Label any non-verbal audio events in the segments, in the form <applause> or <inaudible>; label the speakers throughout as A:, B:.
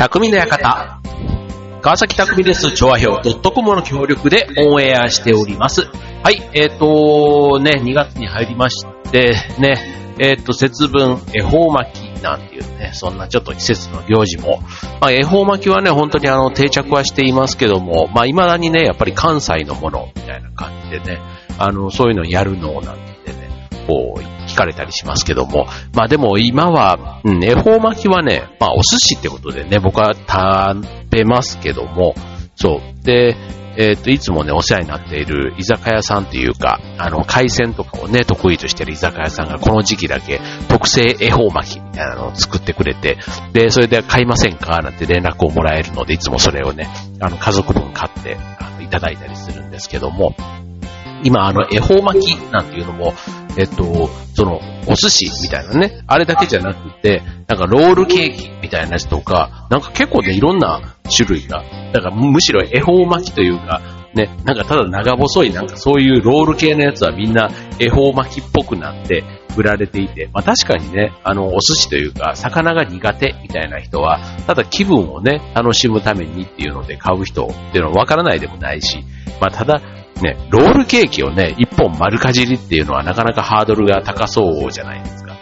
A: 匠の館。川崎匠です。調和表 .com の協力でオンエアしております。はい、えっ、とね、2月に入りまして、ね、えっ、と、節分、恵方巻きなんていうね、そんなちょっと季節の行事も、まあ、恵方巻きはね、本当にあの、定着はしていますけども、まあ、未だにね、やっぱり関西のもの、みたいな感じでね、あの、そういうのやるの、なんてね、こう、聞かれたりしますけども、まあでも今は、うん、恵方巻きはね、まあお寿司ってことでね、僕は食べますけども、そう。で、えっ、と、いつもね、お世話になっている居酒屋さんっていうか、あの、海鮮とかをね、得意としている居酒屋さんがこの時期だけ特製恵方巻きみたいなのを作ってくれて、で、それで買いませんか？なんて連絡をもらえるので、いつもそれをね、あの、家族分買って、あの、いただいたりするんですけども、今、あの、恵方巻きなんていうのも、えっと、その、お寿司みたいなね、あれだけじゃなくて、なんかロールケーキみたいなやつとか、なんか結構ね、いろんな種類が、だからむしろ恵方巻きというか、ね、なんかただ長細い、なんかそういうロール系のやつはみんな恵方巻きっぽくなって売られていて、まあ確かにね、あの、お寿司というか、魚が苦手みたいな人は、ただ気分をね、楽しむためにっていうので買う人っていうのはわからないでもないし、まあただ、ね、ロールケーキをね、一本丸かじりっていうのはなかなかハードルが高そうじゃないですか。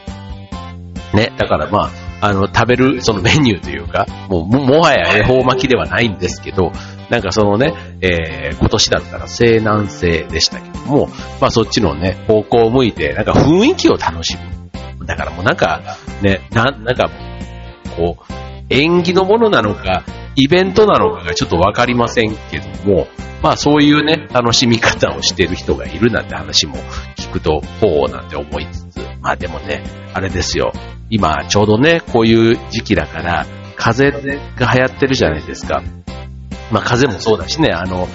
A: ね、だからまあ、あの、食べるそのメニューというか、もう、もはや恵方巻きではないんですけど、なんかそのね、えー、今年だったら西南西でしたけども、まあそっちのね、方向を向いて、なんか雰囲気を楽しむ。だからもうなんか、ね、な、なんか、こう、縁起のものなのか、イベントなのかがちょっとわかりませんけども、まあそういうね、楽しみ方をしてる人がいるなんて話も聞くと、ほうなんて思いつつ、まあでもね、あれですよ。今ちょうどね、こういう時期だから、風邪が流行ってるじゃないですか。まあ風邪もそうだしね、あの、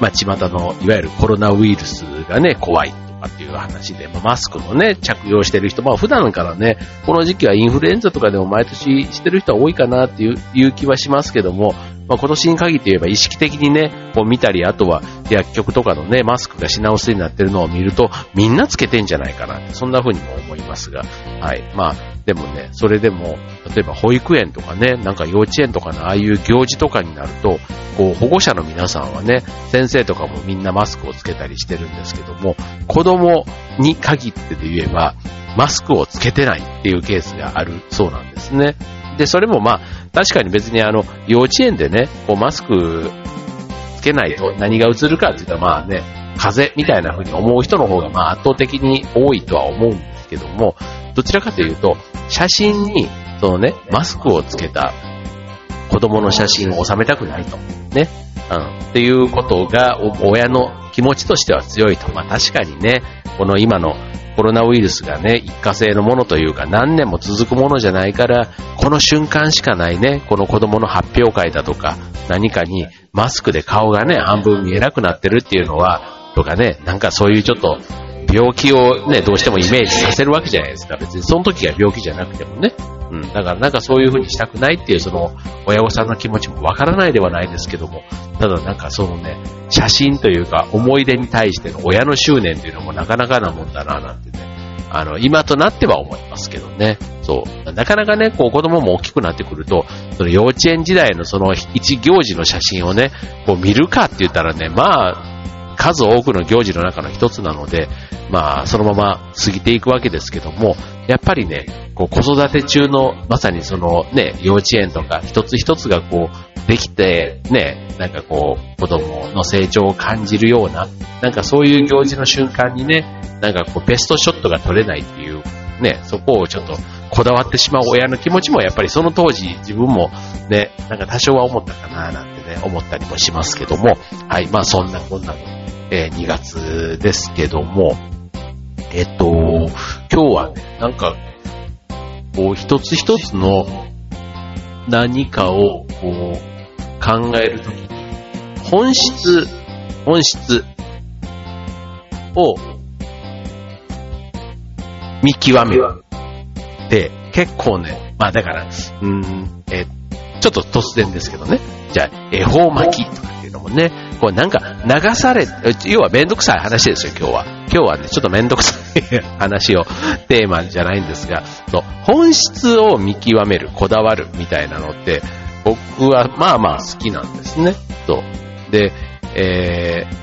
A: まあ巷のいわゆるコロナウイルスがね、怖いかっていう話で、まあ、マスクもね、着用してる人、まあ普段からね、この時期はインフルエンザとかでも毎年してる人は多いかなっていういう気はしますけども、まあ今年に限って言えば意識的にね、こう見たり、あとは薬局とかのね、マスクが品薄になってるのを見ると、みんなつけてんじゃないかなって、そんな風にも思いますが、はい。まあ、でもね、それでも、例えば保育園とかね、なんか幼稚園とかのああいう行事とかになると、こう保護者の皆さんはね、先生とかもみんなマスクをつけたりしてるんですけども、子供に限ってで言えば、マスクをつけてないっていうケースがあるそうなんですね。で、それもまあ、確かに別にあの、幼稚園でね、こうマスクつけないと何が映るかって言ったらまあね、風邪みたいな風に思う人の方がまあ圧倒的に多いとは思うんですけども、どちらかというと、写真に、そのね、マスクをつけた子供の写真を収めたくないと。ね。うん。っていうことが、親の気持ちとしては強いと。まあ確かにね、この今のコロナウイルスがね、一過性のものというか何年も続くものじゃないから、この瞬間しかないね、この子供の発表会だとか、何かにマスクで顔がね、半分見えなくなってるっていうのは、とかね、なんかそういうちょっと、病気をね、どうしてもイメージさせるわけじゃないですか。別にその時が病気じゃなくてもね。うん。だからなんかそういう風にしたくないっていうその親御さんの気持ちもわからないではないですけども、ただなんかそのね、写真というか思い出に対しての親の執念っていうのもなかなかなもんだななんてね、あの、今となっては思いますけどね。そう。なかなかね、こう子供も大きくなってくると、その幼稚園時代のその一行事の写真をね、こう見るかって言ったらね、まあ、数多くの行事の中の一つなので、まあ、そのまま過ぎていくわけですけども、やっぱりね、こう子育て中の、まさにそのね、幼稚園とか一つ一つがこう、できて、ね、なんかこう、子供の成長を感じるような、なんかそういう行事の瞬間にね、なんかこう、ベストショットが取れないっていう、ね、そこをちょっとこだわってしまう親の気持ちもやっぱりその当時自分もね、なんか多少は思ったかななんてね、思ったりもしますけども、はい、まあそんなこんなの、えー2月ですけども、えっと、今日はね、なんか、こう一つ一つの何かをこう考えるときに、本質、本質を見極める。で、結構ね、まあだから、うん、え、ちょっと突然ですけどね。じゃあ、恵方巻きとかっていうのもね、こうなんか流され、要はめんどくさい話ですよ、今日は。今日はね、ちょっとめんどくさい <laughs> 話をテーマじゃないんですが、そう本質を見極める、こだわるみたいなのって、僕はまあまあ好きなんですね。そう。で、えー、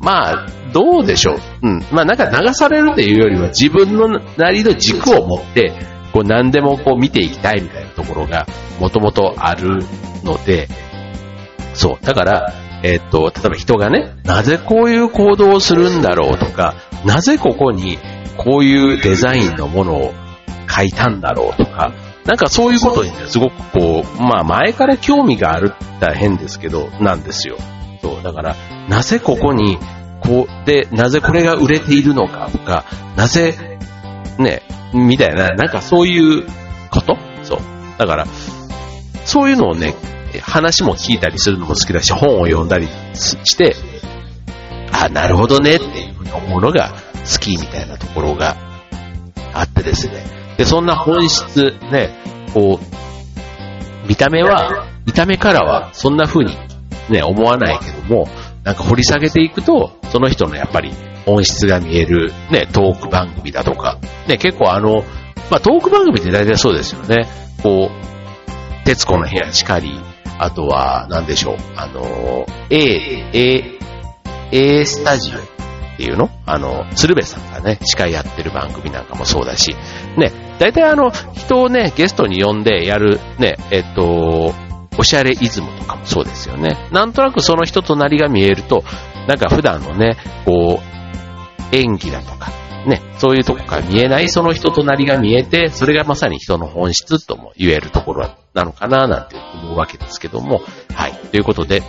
A: まあ、どうでしょう。うん。まあなんか流されるっていうよりは自分のなりの軸を持って、こう何でもこう見ていきたいみたいなところがもともとあるので、そう。だから、えっ、と、例えば人がね、なぜこういう行動をするんだろうとか、なぜここにこういうデザインのものを書いたんだろうとか、なんかそういうことにね、すごくこう、まあ前から興味があるって変ですけど、なんですよ。そう、だから、なぜここに、こう、で、なぜこれが売れているのかとか、なぜ、ね、みたいな、なんかそういうこと？そう。だから、そういうのをね、話も聞いたりするのも好きだし、本を読んだりして、あ、なるほどねっていうふうに思うのが好きみたいなところがあってですね。で、そんな本質、ね、こう、見た目は、見た目からはそんな風にね、思わないけども、なんか掘り下げていくと、その人のやっぱり本質が見える、ね、トーク番組だとか、ね、結構あの、まあ、トーク番組って大体そうですよね。こう、徹子の部屋しかり、あとは、なんでしょう、あの、A、A、A スタジオっていうの？あの、鶴瓶さんがね、司会やってる番組なんかもそうだし、ね、大体あの、人をね、ゲストに呼んでやる、ね、えっと、おしゃれイズムとかもそうですよね。なんとなくその人となりが見えると、なんか普段のね、こう、演技だとか、ね、そういうとこから見えないその人となりが見えて、それがまさに人の本質とも言えるところだなのかななんて思うわけですけども、はい。ということで、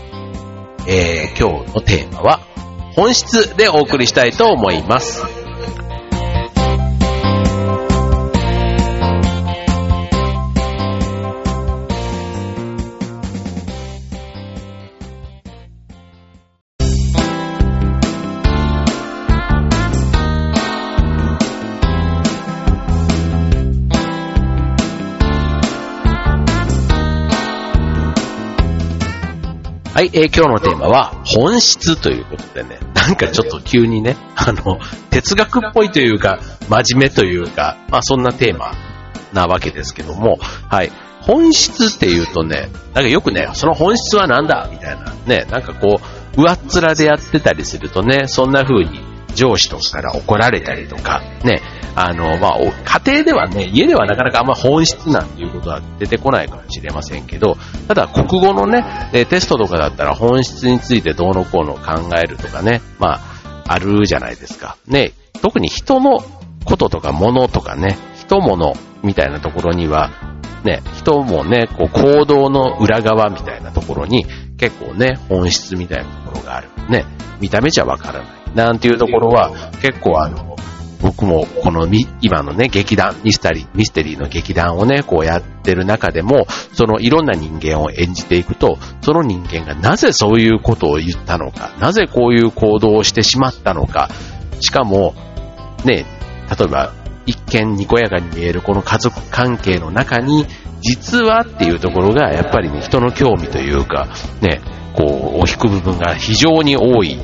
A: えー、今日のテーマは、本質でお送りしたいと思います。えー、今日のテーマは本質ということでね、なんかちょっと急にね、あの、哲学っぽいというか、真面目というか、まあそんなテーマなわけですけども、はい。本質っていうとね、なんかよくね、その本質は何だ？みたいな、ね、なんかこう、上っ面でやってたりするとね、そんな風に上司とかから怒られたりとか、ね、あの、まあ、家庭ではね、家ではなかなかあんま本質なんていうことは出てこないかもしれませんけど、ただ国語のね、テストとかだったら本質についてどうのこうの考えるとかね、まあ、あるじゃないですか。ね、特に人のこととか物とかね、人物みたいなところには、ね、人もね、こう行動の裏側みたいなところに結構ね、本質みたいなところがある。ね、見た目じゃわからない。なんていうところは結構あの、僕もこの今のね、劇団、ミステリー、ミステリーの劇団をね、こうやってる中でも、そのいろんな人間を演じていくと、その人間がなぜそういうことを言ったのか、なぜこういう行動をしてしまったのか、しかも、ね、例えば、一見にこやかに見えるこの家族関係の中に、実はっていうところが、やっぱりね、人の興味というか、ね、こう、を引く部分が非常に多い。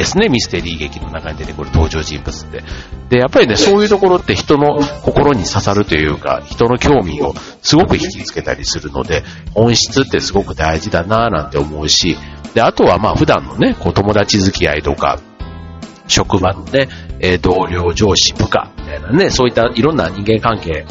A: ですね、ミステリー劇の中に出てくる登場人物って。で、やっぱりね、そういうところって人の心に刺さるというか、人の興味をすごく引きつけたりするので、本質ってすごく大事だなぁなんて思うし、で、あとはまあ普段のね、こう友達付き合いとか、職場のね、え、同僚、上司、部下みたいなね、そういったいろんな人間関係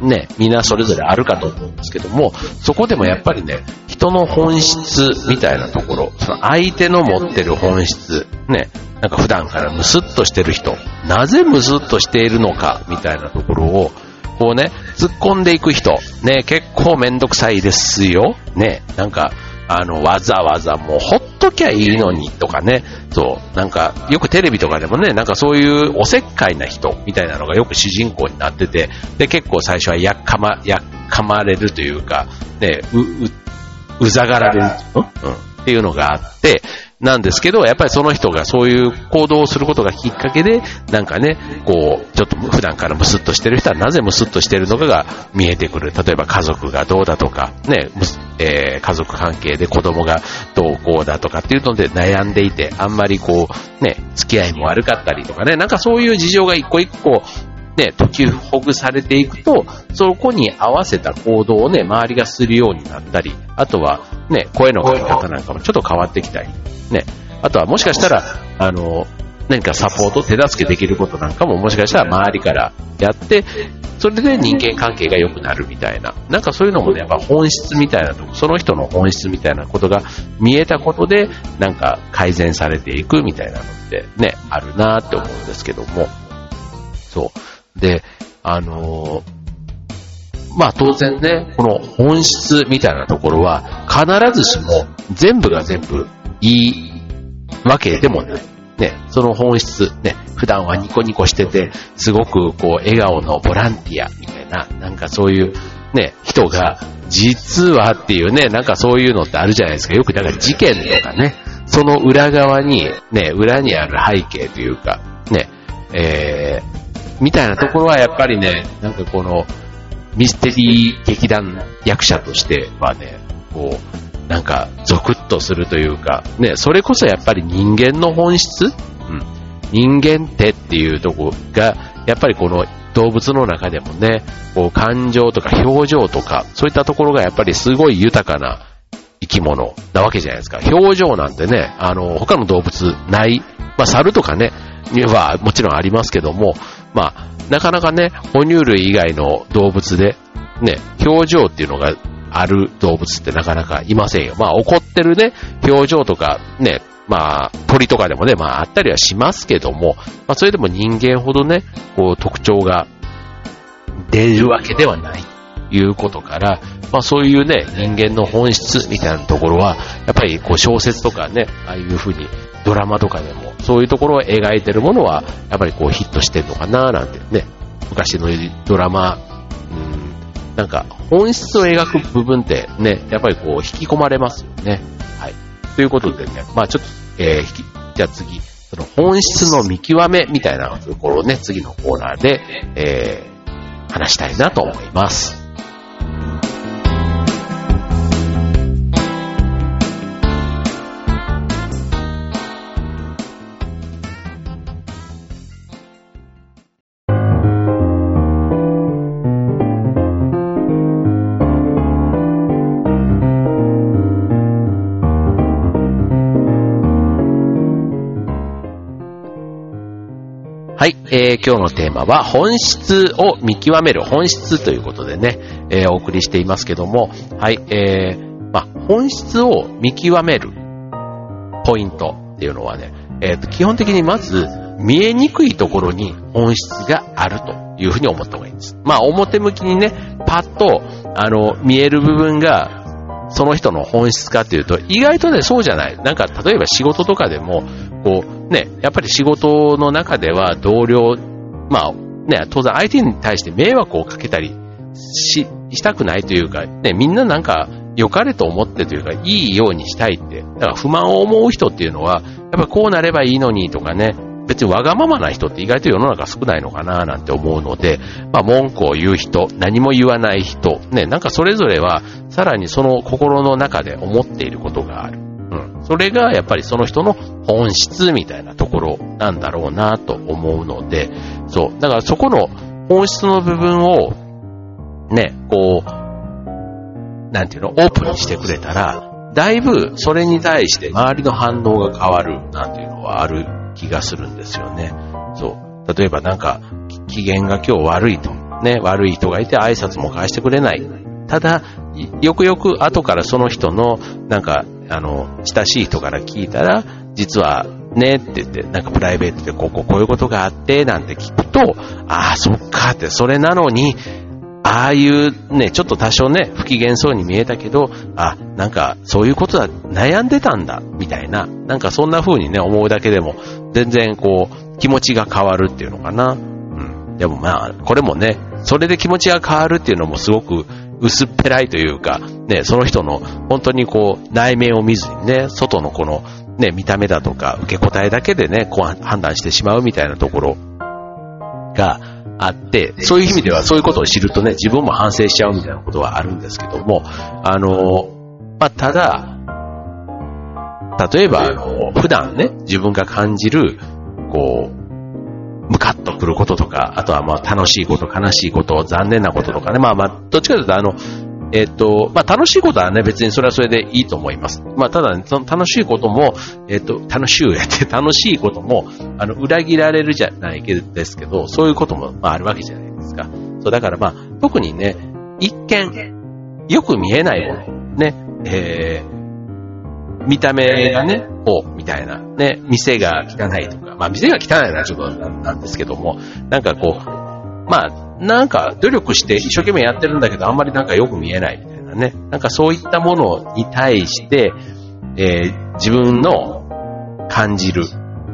A: ね、みんなそれぞれあるかと思うんですけども、そこでもやっぱりね、人の本質みたいなところ、その相手の持ってる本質、ね、なんか普段からムスッとしてる人、なぜムスッとしているのかみたいなところを、こうね、突っ込んでいく人、ね、結構めんどくさいですよ。ね、なんか、あの、わざわざもうほっときゃいいのにとかね、そう、なんか、よくテレビとかでもね、なんかそういうおせっかいな人みたいなのがよく主人公になってて、で、結構最初はやっかま、やっかまれるというか、ね、う、う、うざがられる。うん、っていうのがあって、なんですけど、やっぱりその人がそういう行動をすることがきっかけで、なんかね、こう、ちょっと普段からムスッとしてる人はなぜムスッとしてるのかが見えてくる。例えば家族がどうだとか、ね、えー、家族関係で子供がどうこうだとかっていうので悩んでいて、あんまりこう、ね、付き合いも悪かったりとかね、なんかそういう事情が一個一個ね、解きほぐされていくと、そこに合わせた行動をね、周りがするようになったり、あとはね、声のかけ方なんかもちょっと変わってきたり、ね、あとはもしかしたら、あの、何かサポート、手助けできることなんかももしかしたら周りからやって、それで人間関係が良くなるみたいな。なんかそういうのもね、やっぱ本質みたいなとこ、その人の本質みたいなことが見えたことで、なんか改善されていくみたいなのってね、あるなって思うんですけども。そう。で、あのー、まあ当然ね、この本質みたいなところは必ずしも全部が全部いいわけでもない。ね、その本質、ね、普段はニコニコしてて、すごくこう、笑顔のボランティアみたいな、なんかそういう、ね、人が、実はっていうね、なんかそういうのってあるじゃないですか。よくだから事件とかね、その裏側に、ね、裏にある背景というか、ね、えー、みたいなところはやっぱりね、なんかこの、ミステリー劇団役者としてはね、こう、なんか、ゾクッとするというか、ね、それこそやっぱり人間の本質？うん。人間ってっていうとこが、やっぱりこの動物の中でもね、こう感情とか表情とか、そういったところがやっぱりすごい豊かな生き物なわけじゃないですか。表情なんてね、あの、他の動物ない。まあ、猿とかね、はもちろんありますけども、まあ、なかなかね、哺乳類以外の動物で、ね、表情っていうのがある動物ってなかなかいませんよ。まあ怒ってるね、表情とかね、まあ鳥とかでもね、まああったりはしますけども、まあそれでも人間ほどね、こう特徴が出るわけではないいうことから、まあそういうね、人間の本質みたいなところは、やっぱりこう小説とかね、ああいうふうにドラマとかでも、そういうところを描いてるものは、やっぱりこうヒットしてるのかななんてね、昔のドラマ、うんなんか本質を描く部分ってね、やっぱりこう引き込まれますよね。はい。ということでね、まあちょっと、えー、じゃあ次、その本質の見極めみたいなところをね、次のコーナーで、えー、話したいなと思います。はい、えー、今日のテーマは本質を見極める本質ということでね、えー、お送りしていますけども、はい、えー、まあ、本質を見極めるポイントっていうのはね、えー、と基本的にまず見えにくいところに本質があるというふうに思った方がいいんです。まあ、表向きにね、パッと、あの、見える部分がその人の本質かっていうと、意外とね、そうじゃない。なんか、例えば仕事とかでも、こう、ね、やっぱり仕事の中では同僚、まあ、ね、当然相手に対して迷惑をかけたりし、したくないというか、ね、みんななんか、良かれと思ってというか、いいようにしたいって。だから不満を思う人っていうのは、やっぱこうなればいいのにとかね、別にわがままな人って意外と世の中少ないのかななんて思うので、まあ文句を言う人、何も言わない人、ね、なんかそれぞれはさらにその心の中で思っていることがある。うん。それがやっぱりその人の本質みたいなところなんだろうなと思うので、そう。だからそこの本質の部分を、ね、こう、なんていうの、オープンにしてくれたら、だいぶそれに対して周りの反応が変わるなんていうのはある気がするんですよね。そう。例えばなんか、機嫌が今日悪いと。ね、悪い人がいて挨拶も返してくれない。ただ、よくよく後からその人の、なんか、あの、親しい人から聞いたら、実は、ねって言って、なんかプライベートでこここういうことがあって、なんて聞くと、ああ、そっかって、それなのに、ああいうね、ちょっと多少ね、不機嫌そうに見えたけど、あ、なんかそういうことだ、悩んでたんだ、みたいな、なんかそんな風にね、思うだけでも、全然こう、気持ちが変わるっていうのかな。うん。でもまあ、これもね、それで気持ちが変わるっていうのもすごく薄っぺらいというか、ね、その人の本当にこう、内面を見ずにね、外のこの、ね、見た目だとか、受け答えだけでね、こう判断してしまうみたいなところが、あって、そういう意味ではそういうことを知るとね、自分も反省しちゃうみたいなことはあるんですけども、あの、まあ、ただ、例えば、あの、普段ね、自分が感じる、こう、ムカッとくることとか、あとはまあ楽しいこと、悲しいこと、残念なこととかね、まあまあ、どっちかというとあの、えっ、と、まあ、楽しいことはね、別にそれはそれでいいと思います。まあ、ただね、その楽しいことも、えっ、と、楽しいやって <laughs> 楽しいことも、あの、裏切られるじゃないですけど、そういうことも、まあ、あるわけじゃないですか。そう、だからまあ、特にね、一見、よく見えないもの、ね、えー、見た目がね、こう、みたいな、ね、店が汚いとか、まあ、店が汚いのはちょっとなんですけども、なんかこう、まあ、なんか努力して一生懸命やってるんだけど、あんまりなんかよく見えないみたいなね。なんかそういったものに対して、えー、自分の感じる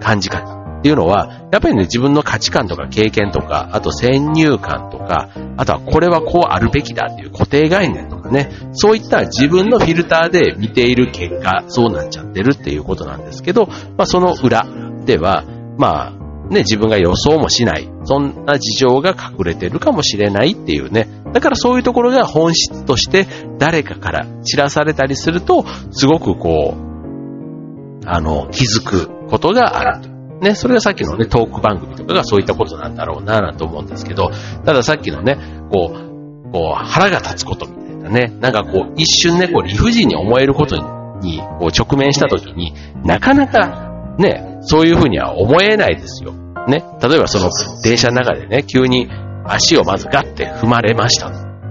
A: 感じ方っていうのは、やっぱりね、自分の価値観とか経験とか、あと先入観とか、あとはこれはこうあるべきだっていう固定概念とかね、そういった自分のフィルターで見ている結果、そうなっちゃってるっていうことなんですけど、まあその裏では、まあね、自分が予想もしない、そんな事情が隠れてるかもしれないっていうね。だからそういうところが本質として誰かから知らされたりすると、すごくこう、あの、気づくことがあると。ね、それがさっきのね、トーク番組とかがそういったことなんだろうな、なんて思うんですけど、たださっきのね、こう、こう、腹が立つことみたいなね、なんかこう、一瞬ね、こう、理不尽に思えることに、こう、直面したときに、なかなか、ね、そういうふうには思えないですよ。ね。例えばその電車の中でね、急に足をまずガッて踏まれました。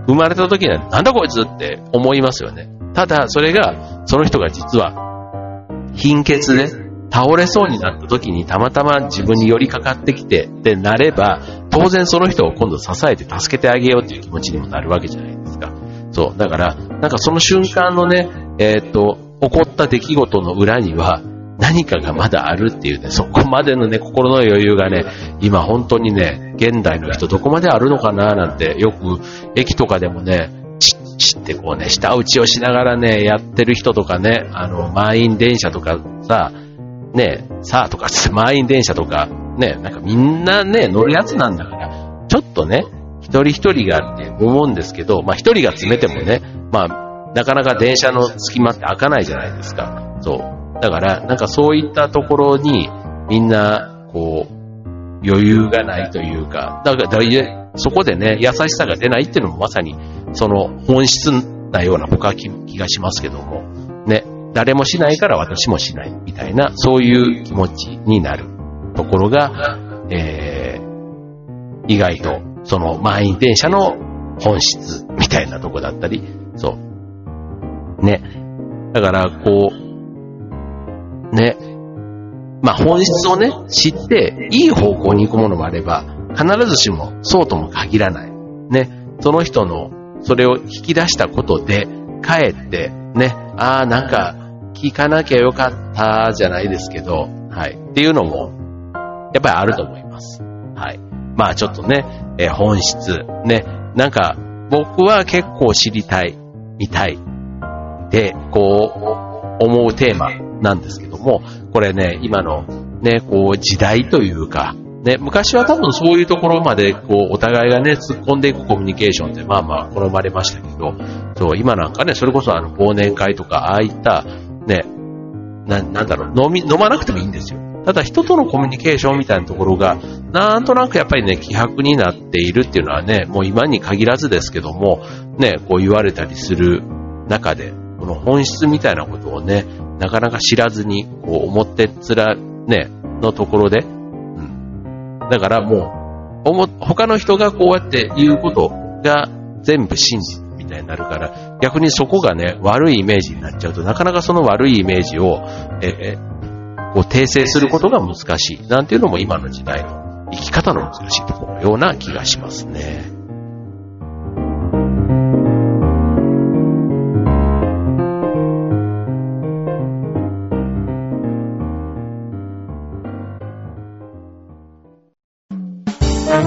A: 踏まれた時にはなんだこいつって思いますよね。ただそれが、その人が実は貧血で倒れそうになった時にたまたま自分に寄りかかってきてってなれば、当然その人を今度支えて助けてあげようっていう気持ちにもなるわけじゃないですか。そう。だから、なんかその瞬間のね、えー、っと、起こった出来事の裏には、何かがまだあるっていうね、そこまでのね、心の余裕がね、今本当にね、現代の人どこまであるのかななんて、よく駅とかでもね、チッチってこうね、下打ちをしながらね、やってる人とかね、あの、満員電車とかさ、ね、さあとか、満員電車とか、ね、なんかみんなね、乗るやつなんだから、ちょっとね、一人一人がって思うんですけど、まあ一人が詰めてもね、まあ、なかなか電車の隙間って開かないじゃないですか。そう。だから、なんかそういったところに、みんな、こう、余裕がないというか、だから、そこでね、優しさが出ないっていうのもまさに、その本質なような僕は気がしますけども、ね、誰もしないから私もしないみたいな、そういう気持ちになるところが、えー、意外と、その満員電車の本質みたいなとこだったり、そう。ね。だから、こう、ね。まあ本質をね、知って、いい方向に行くものもあれば、必ずしもそうとも限らない。ね。その人の、それを引き出したことで、かえって、ね、ああ、なんか、聞かなきゃよかったじゃないですけど、はい。っていうのも、やっぱりあると思います。はい。まあちょっとね、え、本質、ね、なんか、僕は結構知りたい、見たい。で、こう、思うテーマなんですけども、これね、今のね、こう時代というか、ね、昔は多分そういうところまで、こう、お互いがね、突っ込んでいくコミュニケーションって、まあまあ、好まれましたけど、そう、今なんかね、それこそあの、忘年会とか、ああいった、ね、な、なんだろう、飲み、飲まなくてもいいんですよ。ただ人とのコミュニケーションみたいなところが、なんとなくやっぱりね、希薄になっているっていうのはね、もう今に限らずですけども、ね、こう言われたりする中で、本質みたいなことをね、なかなか知らずに、こう、表っ面ね、のところで、うん。だからもう、おも、他の人がこうやって言うことが全部真実みたいになるから、逆にそこがね、悪いイメージになっちゃうと、なかなかその悪いイメージを、え、え、こう訂正することが難しい。なんていうのも今の時代の生き方の難しいところのような気がしますね。は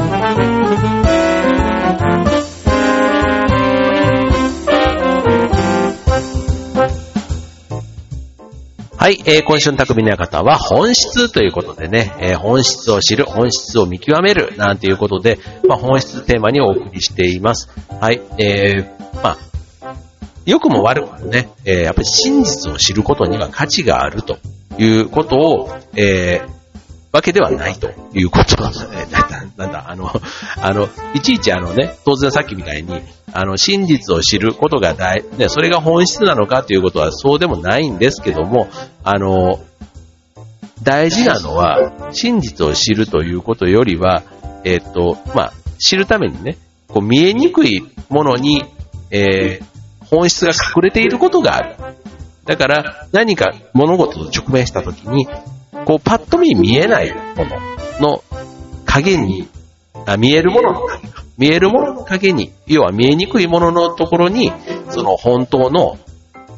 A: い、えー、今週の匠の館は本質ということでね、えー、本質を知る、本質を見極める、なんていうことで、まあ、本質テーマにお送りしています。はい、えー、まあ、良くも悪くもね、えー、やっぱり真実を知ることには価値があるということを、えー、わけではないということですね。なんだ、あの、あの、いちいちあのね、当然さっきみたいに、あの、真実を知ることが大、ね、それが本質なのかということはそうでもないんですけども、あの、大事なのは、真実を知るということよりは、えっ、ー、と、まあ、知るためにね、こう見えにくいものに、えー、本質が隠れていることがある。だから何か物事と直面したときに、こうパッと見見えないものの影に、あ見えるものの影見えるものの影に、要は見えにくいもののところに、その本当の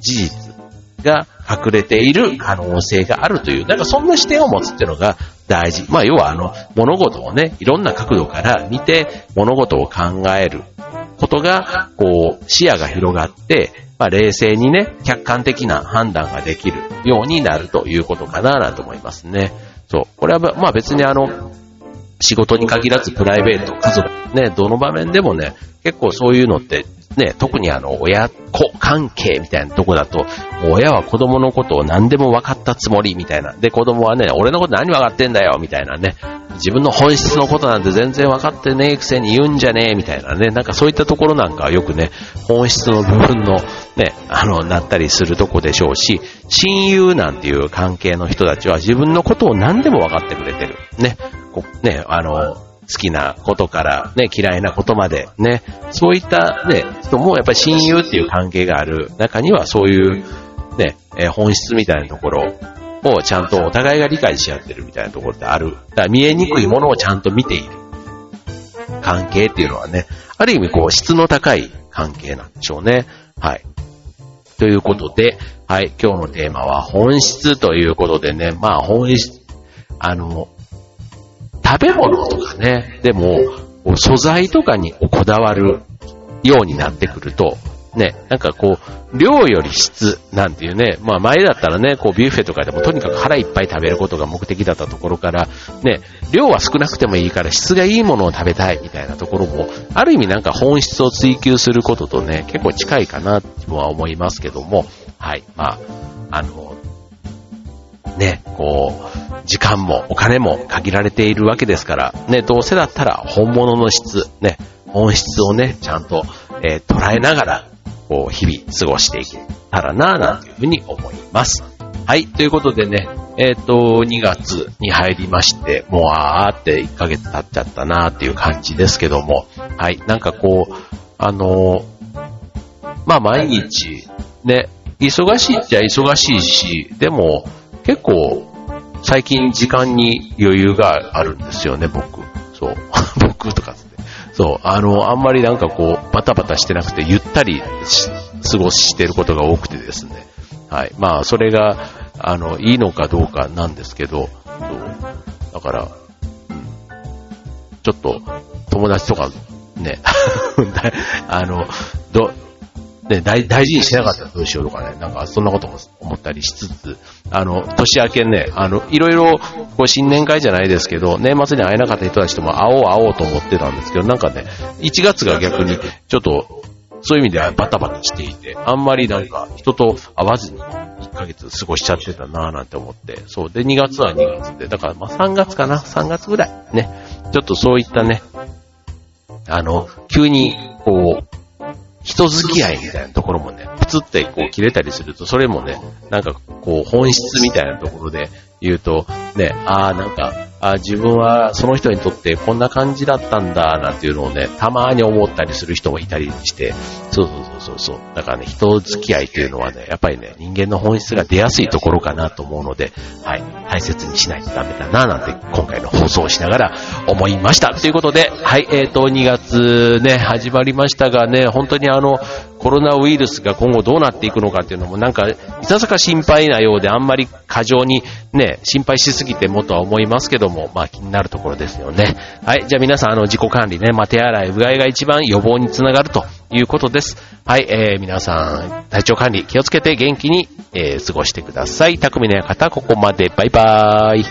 A: 事実が隠れている可能性があるという、なんかそんな視点を持つっていうのが大事。まあ要はあの、物事をね、いろんな角度から見て物事を考えることが、こう、視野が広がって、まあ、冷静にね、客観的な判断ができるようになるということかなと思いますね。そう。これは、まあ別にあの、仕事に限らずプライベート、家族、ね、どの場面でもね、結構そういうのってね、特にあの、親子関係みたいなとこだと、親は子供のことを何でも分かったつもりみたいな。で、子供はね、俺のこと何分かってんだよみたいなね。自分の本質のことなんて全然分かってねえくせに言うんじゃねえみたいなね。なんかそういったところなんかはよくね、本質の部分のね、あの、なったりするとこでしょうし、親友なんていう関係の人たちは自分のことを何でも分かってくれてる。ね。こね、あの、好きなことからね、嫌いなことまでね、そういったね、人もやっぱり親友っていう関係がある中にはそういうね、え本質みたいなところをちゃんとお互いが理解し合ってるみたいなところってある。だから見えにくいものをちゃんと見ている関係っていうのはね、ある意味こう質の高い関係なんでしょうね。はい。ということで、はい、今日のテーマは本質ということでね、まあ本質、あの、食べ物とかね、でも、素材とかにこだわるようになってくると、ね、なんかこう、量より質なんていうね、まあ前だったらね、こうビュッフェとかでもとにかく腹いっぱい食べることが目的だったところから、ね、量は少なくてもいいから質がいいものを食べたいみたいなところも、ある意味なんか本質を追求することとね、結構近いかなとは思いますけども、はい、まあ、あの、ね、こう、時間もお金も限られているわけですから、ね、どうせだったら本物の質、ね、本質をね、ちゃんと、えー、捉えながら、こう、日々過ごしていけたらなぁ、なんていうふうに思います。はい、ということでね、えっ、ー、と、2月に入りまして、もうあーって1ヶ月経っちゃったなっていう感じですけども、はい、なんかこう、あの、まあ毎日、ね、忙しいっちゃ忙しいし、でも、結構、最近時間に余裕があるんですよね、僕。そう。<laughs> 僕とか。そう。あの、あんまりなんかこう、バタバタしてなくて、ゆったり過ごしてることが多くてですね。はい。まあ、それが、あの、いいのかどうかなんですけど、そうだから、うん、ちょっと、友達とか、ね、<laughs> あの、ど、ね、大大事にしなかったらどうしようとかね、なんかそんなことも思ったりしつつ、あの、年明けね、あの、いろいろ、こう新年会じゃないですけど、年末に会えなかった人たちとも会おう会おうと思ってたんですけど、なんかね、1月が逆に、ちょっと、そういう意味ではバタバタしていて、あんまりなんか人と会わずに1ヶ月過ごしちゃってたなぁなんて思って、そう。で、2月は2月で、だからまあ3月かな ?3 月ぐらい。ね。ちょっとそういったね、あの、急に、こう、人付き合いみたいなところもね、プツってこう切れたりすると、それもね、なんかこう本質みたいなところで言うと、ね、ああ、なんか、あ自分はその人にとってこんな感じだったんだ、なんていうのをね、たまに思ったりする人もいたりして、そうそうそうそうそう。だからね、人付き合いっていうのはね、やっぱりね、人間の本質が出やすいところかなと思うので、はい、大切にしないとダメだな、なんて今回の放送をしながら思いました。ということで、はい、えっ、ー、と、2月ね、始まりましたがね、本当にあの、コロナウイルスが今後どうなっていくのかっていうのもなんか、いささか心配なようであんまり過剰にね、心配しすぎてもとは思いますけども、まあ気になるところですよね。はい、じゃあ皆さんあの自己管理ね、まあ手洗い、うがいが一番予防につながるということです。はい、えー、皆さん、体調管理気をつけて元気に、えー、過ごしてください。匠の館、ここまで。バイバーイ。